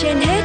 trên hết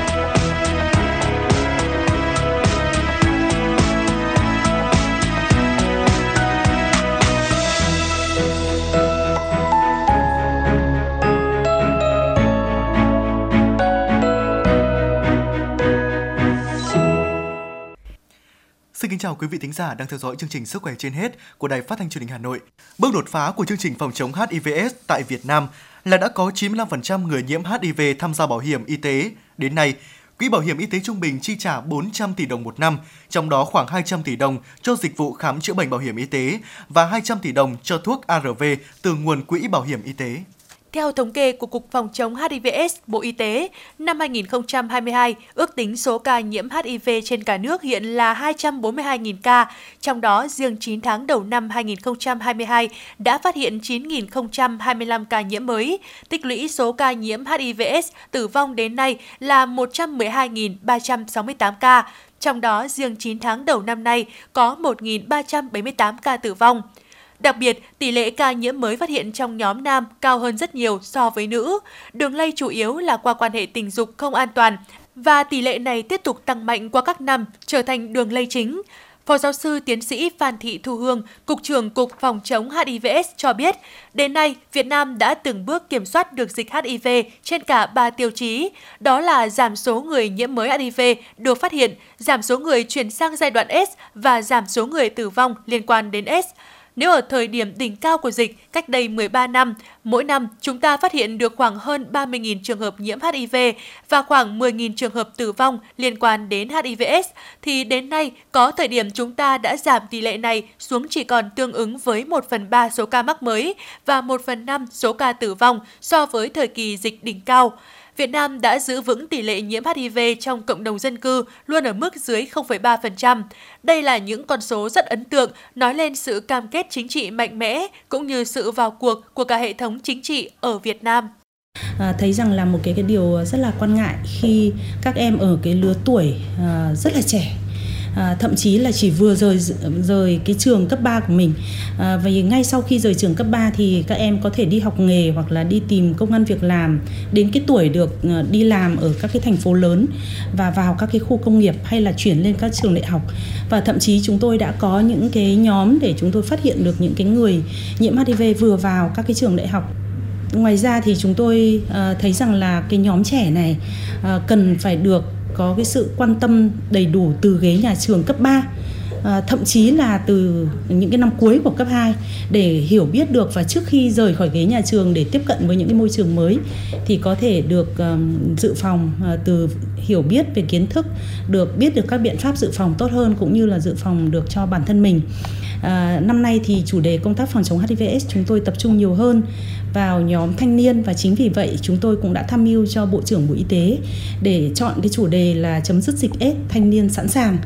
Xin kính chào quý vị thính giả đang theo dõi chương trình Sức khỏe trên hết của Đài Phát thanh Truyền hình Hà Nội. Bước đột phá của chương trình phòng chống HIVS tại Việt Nam là đã có 95% người nhiễm HIV tham gia bảo hiểm y tế. Đến nay, Quỹ Bảo hiểm Y tế trung bình chi trả 400 tỷ đồng một năm, trong đó khoảng 200 tỷ đồng cho dịch vụ khám chữa bệnh bảo hiểm y tế và 200 tỷ đồng cho thuốc ARV từ nguồn Quỹ Bảo hiểm Y tế. Theo thống kê của Cục Phòng chống HIVS, Bộ Y tế, năm 2022, ước tính số ca nhiễm HIV trên cả nước hiện là 242.000 ca, trong đó riêng 9 tháng đầu năm 2022 đã phát hiện 9.025 ca nhiễm mới, tích lũy số ca nhiễm HIVS tử vong đến nay là 112.368 ca, trong đó riêng 9 tháng đầu năm nay có 1.378 ca tử vong. Đặc biệt, tỷ lệ ca nhiễm mới phát hiện trong nhóm nam cao hơn rất nhiều so với nữ. Đường lây chủ yếu là qua quan hệ tình dục không an toàn và tỷ lệ này tiếp tục tăng mạnh qua các năm, trở thành đường lây chính. Phó giáo sư tiến sĩ Phan Thị Thu Hương, Cục trưởng Cục Phòng chống HIVS cho biết, đến nay Việt Nam đã từng bước kiểm soát được dịch HIV trên cả 3 tiêu chí, đó là giảm số người nhiễm mới HIV được phát hiện, giảm số người chuyển sang giai đoạn S và giảm số người tử vong liên quan đến S. Nếu ở thời điểm đỉnh cao của dịch, cách đây 13 năm, mỗi năm chúng ta phát hiện được khoảng hơn 30.000 trường hợp nhiễm HIV và khoảng 10.000 trường hợp tử vong liên quan đến HIVS, thì đến nay có thời điểm chúng ta đã giảm tỷ lệ này xuống chỉ còn tương ứng với 1 phần 3 số ca mắc mới và 1 phần 5 số ca tử vong so với thời kỳ dịch đỉnh cao. Việt Nam đã giữ vững tỷ lệ nhiễm HIV trong cộng đồng dân cư luôn ở mức dưới 0,3%. Đây là những con số rất ấn tượng, nói lên sự cam kết chính trị mạnh mẽ cũng như sự vào cuộc của cả hệ thống chính trị ở Việt Nam. À, thấy rằng là một cái cái điều rất là quan ngại khi các em ở cái lứa tuổi à, rất là trẻ à, thậm chí là chỉ vừa rời rời cái trường cấp 3 của mình. À, vì ngay sau khi rời trường cấp 3 thì các em có thể đi học nghề hoặc là đi tìm công ăn việc làm đến cái tuổi được à, đi làm ở các cái thành phố lớn và vào các cái khu công nghiệp hay là chuyển lên các trường đại học. Và thậm chí chúng tôi đã có những cái nhóm để chúng tôi phát hiện được những cái người nhiễm HIV vừa vào các cái trường đại học. Ngoài ra thì chúng tôi uh, thấy rằng là cái nhóm trẻ này uh, cần phải được có cái sự quan tâm đầy đủ từ ghế nhà trường cấp 3 À, thậm chí là từ những cái năm cuối của cấp 2 để hiểu biết được và trước khi rời khỏi ghế nhà trường để tiếp cận với những cái môi trường mới thì có thể được um, dự phòng uh, từ hiểu biết về kiến thức được biết được các biện pháp dự phòng tốt hơn cũng như là dự phòng được cho bản thân mình à, năm nay thì chủ đề công tác phòng chống HIVS chúng tôi tập trung nhiều hơn vào nhóm thanh niên và chính vì vậy chúng tôi cũng đã tham mưu cho Bộ trưởng Bộ Y tế để chọn cái chủ đề là chấm dứt dịch AIDS thanh niên sẵn sàng.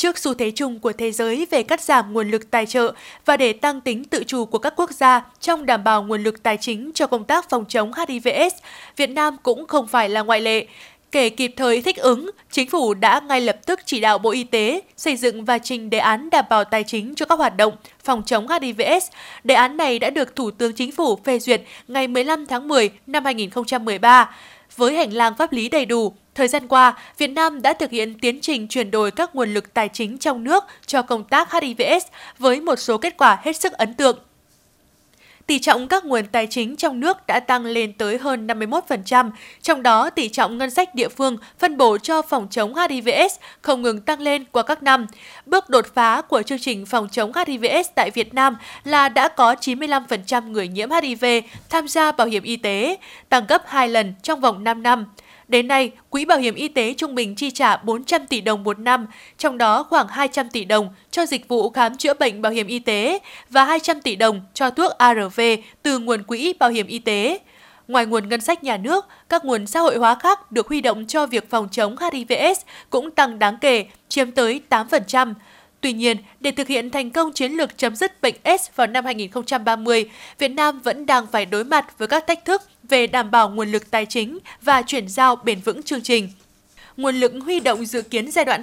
Trước xu thế chung của thế giới về cắt giảm nguồn lực tài trợ và để tăng tính tự chủ của các quốc gia trong đảm bảo nguồn lực tài chính cho công tác phòng chống HIVS, Việt Nam cũng không phải là ngoại lệ. Kể kịp thời thích ứng, chính phủ đã ngay lập tức chỉ đạo Bộ Y tế xây dựng và trình đề án đảm bảo tài chính cho các hoạt động phòng chống HIVS. Đề án này đã được Thủ tướng Chính phủ phê duyệt ngày 15 tháng 10 năm 2013. Với hành lang pháp lý đầy đủ, thời gian qua, Việt Nam đã thực hiện tiến trình chuyển đổi các nguồn lực tài chính trong nước cho công tác HIVS với một số kết quả hết sức ấn tượng tỷ trọng các nguồn tài chính trong nước đã tăng lên tới hơn 51%, trong đó tỷ trọng ngân sách địa phương phân bổ cho phòng chống HIVS không ngừng tăng lên qua các năm. Bước đột phá của chương trình phòng chống HIVS tại Việt Nam là đã có 95% người nhiễm HIV tham gia bảo hiểm y tế, tăng gấp 2 lần trong vòng 5 năm. Đến nay, Quỹ Bảo hiểm Y tế trung bình chi trả 400 tỷ đồng một năm, trong đó khoảng 200 tỷ đồng cho dịch vụ khám chữa bệnh bảo hiểm y tế và 200 tỷ đồng cho thuốc ARV từ nguồn quỹ bảo hiểm y tế. Ngoài nguồn ngân sách nhà nước, các nguồn xã hội hóa khác được huy động cho việc phòng chống HIVS cũng tăng đáng kể, chiếm tới 8%. Tuy nhiên, để thực hiện thành công chiến lược chấm dứt bệnh S vào năm 2030, Việt Nam vẫn đang phải đối mặt với các thách thức về đảm bảo nguồn lực tài chính và chuyển giao bền vững chương trình nguồn lực huy động dự kiến giai đoạn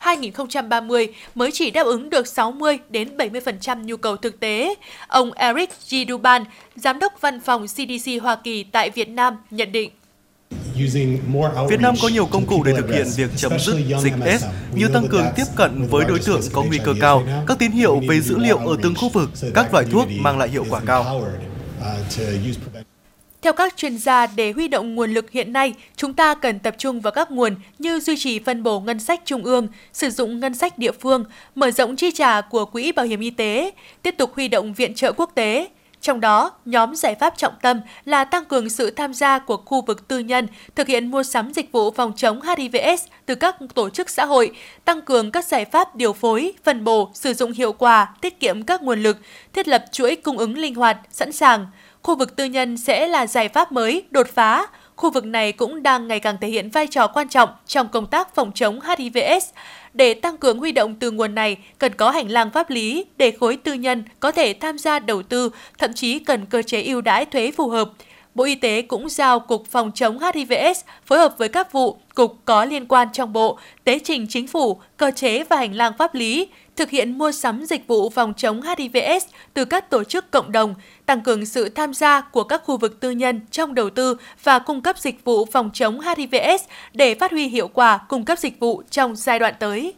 2021-2030 mới chỉ đáp ứng được 60 đến 70% nhu cầu thực tế. Ông Eric G. Duban, giám đốc văn phòng CDC Hoa Kỳ tại Việt Nam nhận định. Việt Nam có nhiều công cụ để thực hiện việc chấm dứt dịch S như tăng cường tiếp cận với đối tượng có nguy cơ cao, các tín hiệu về dữ liệu ở từng khu vực, các loại thuốc mang lại hiệu quả cao. Theo các chuyên gia, để huy động nguồn lực hiện nay, chúng ta cần tập trung vào các nguồn như duy trì phân bổ ngân sách trung ương, sử dụng ngân sách địa phương, mở rộng chi trả của quỹ bảo hiểm y tế, tiếp tục huy động viện trợ quốc tế. Trong đó, nhóm giải pháp trọng tâm là tăng cường sự tham gia của khu vực tư nhân, thực hiện mua sắm dịch vụ phòng chống HIVS từ các tổ chức xã hội, tăng cường các giải pháp điều phối, phân bổ, sử dụng hiệu quả, tiết kiệm các nguồn lực, thiết lập chuỗi cung ứng linh hoạt, sẵn sàng – khu vực tư nhân sẽ là giải pháp mới, đột phá. Khu vực này cũng đang ngày càng thể hiện vai trò quan trọng trong công tác phòng chống HIVS. Để tăng cường huy động từ nguồn này, cần có hành lang pháp lý để khối tư nhân có thể tham gia đầu tư, thậm chí cần cơ chế ưu đãi thuế phù hợp. Bộ Y tế cũng giao Cục Phòng chống HIVS phối hợp với các vụ, cục có liên quan trong bộ, tế trình chính phủ, cơ chế và hành lang pháp lý, thực hiện mua sắm dịch vụ phòng chống HIVS từ các tổ chức cộng đồng, tăng cường sự tham gia của các khu vực tư nhân trong đầu tư và cung cấp dịch vụ phòng chống HIVS để phát huy hiệu quả cung cấp dịch vụ trong giai đoạn tới.